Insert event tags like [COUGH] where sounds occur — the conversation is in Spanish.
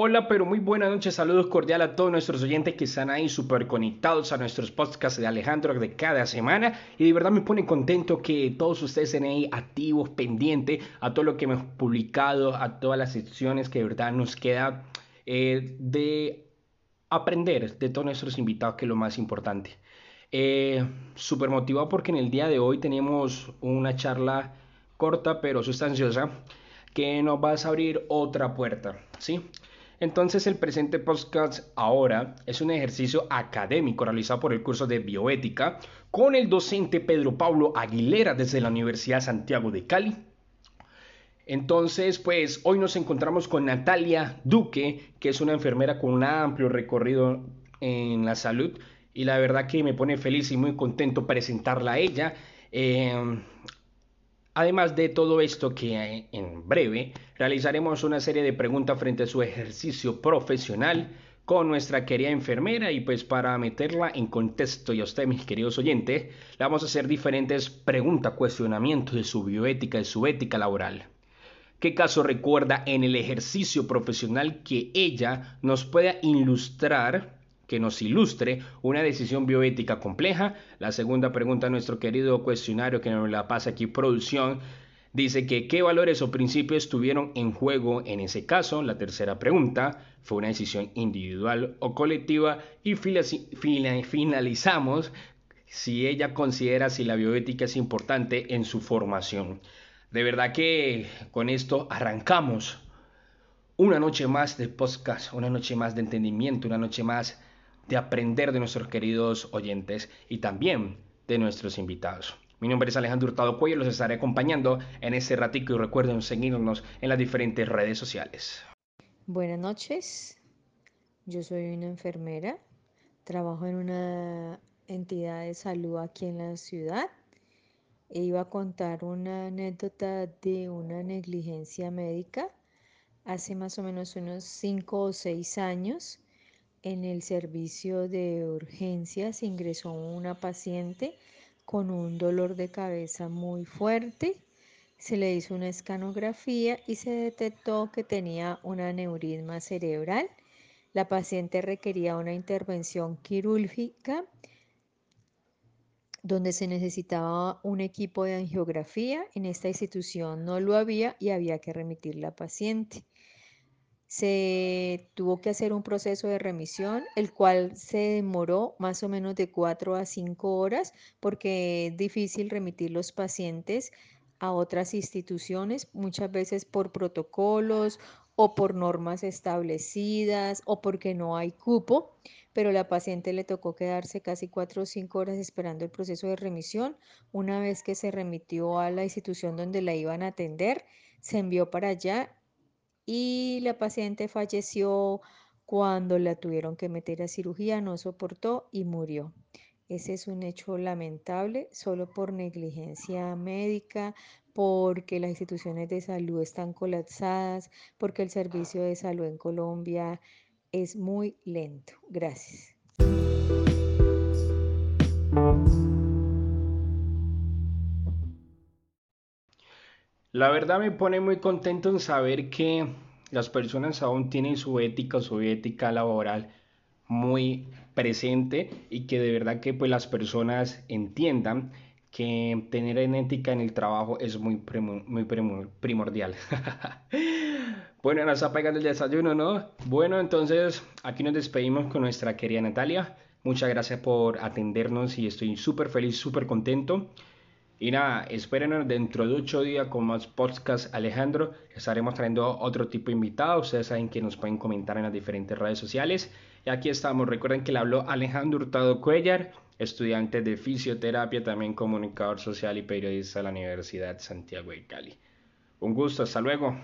Hola, pero muy buenas noches, saludos cordiales a todos nuestros oyentes que están ahí súper conectados a nuestros podcasts de Alejandro de cada semana y de verdad me pone contento que todos ustedes estén ahí activos, pendientes a todo lo que hemos publicado, a todas las secciones que de verdad nos queda eh, de aprender de todos nuestros invitados, que es lo más importante. Eh, súper motivado porque en el día de hoy tenemos una charla corta pero sustanciosa que nos va a abrir otra puerta, ¿sí? Entonces el presente podcast ahora es un ejercicio académico realizado por el curso de bioética con el docente Pedro Pablo Aguilera desde la Universidad Santiago de Cali. Entonces, pues hoy nos encontramos con Natalia Duque, que es una enfermera con un amplio recorrido en la salud y la verdad que me pone feliz y muy contento presentarla a ella. Eh, Además de todo esto que en breve realizaremos una serie de preguntas frente a su ejercicio profesional con nuestra querida enfermera y pues para meterla en contexto y a ustedes mis queridos oyentes, le vamos a hacer diferentes preguntas, cuestionamientos de su bioética, de su ética laboral. ¿Qué caso recuerda en el ejercicio profesional que ella nos pueda ilustrar que nos ilustre una decisión bioética compleja. La segunda pregunta, nuestro querido cuestionario que nos la pasa aquí, producción, dice que qué valores o principios estuvieron en juego en ese caso. La tercera pregunta, fue una decisión individual o colectiva. Y finalizamos si ella considera si la bioética es importante en su formación. De verdad que con esto arrancamos una noche más de podcast, una noche más de entendimiento, una noche más de aprender de nuestros queridos oyentes y también de nuestros invitados. Mi nombre es Alejandro Hurtado Cuello, los estaré acompañando en este ratico y recuerden seguirnos en las diferentes redes sociales. Buenas noches, yo soy una enfermera, trabajo en una entidad de salud aquí en la ciudad e iba a contar una anécdota de una negligencia médica hace más o menos unos 5 o 6 años en el servicio de urgencias ingresó una paciente con un dolor de cabeza muy fuerte. Se le hizo una escanografía y se detectó que tenía una neurisma cerebral. La paciente requería una intervención quirúrgica donde se necesitaba un equipo de angiografía. En esta institución no lo había y había que remitir la paciente se tuvo que hacer un proceso de remisión, el cual se demoró más o menos de cuatro a cinco horas porque es difícil remitir los pacientes a otras instituciones, muchas veces por protocolos o por normas establecidas o porque no hay cupo, pero la paciente le tocó quedarse casi cuatro o cinco horas esperando el proceso de remisión. Una vez que se remitió a la institución donde la iban a atender, se envió para allá y la paciente falleció cuando la tuvieron que meter a cirugía, no soportó y murió. Ese es un hecho lamentable solo por negligencia médica, porque las instituciones de salud están colapsadas, porque el servicio de salud en Colombia es muy lento. Gracias. La verdad me pone muy contento en saber que las personas aún tienen su ética, su ética laboral muy presente y que de verdad que pues las personas entiendan que tener en ética en el trabajo es muy, muy primordial. [LAUGHS] bueno, nos está pegando el desayuno, ¿no? Bueno, entonces aquí nos despedimos con nuestra querida Natalia. Muchas gracias por atendernos y estoy súper feliz, súper contento. Y nada, espérenos dentro de ocho días con más podcast Alejandro. Estaremos trayendo otro tipo de invitados. Ustedes saben que nos pueden comentar en las diferentes redes sociales. Y aquí estamos. Recuerden que le habló Alejandro Hurtado Cuellar, estudiante de fisioterapia, también comunicador social y periodista de la Universidad Santiago de Cali. Un gusto, hasta luego.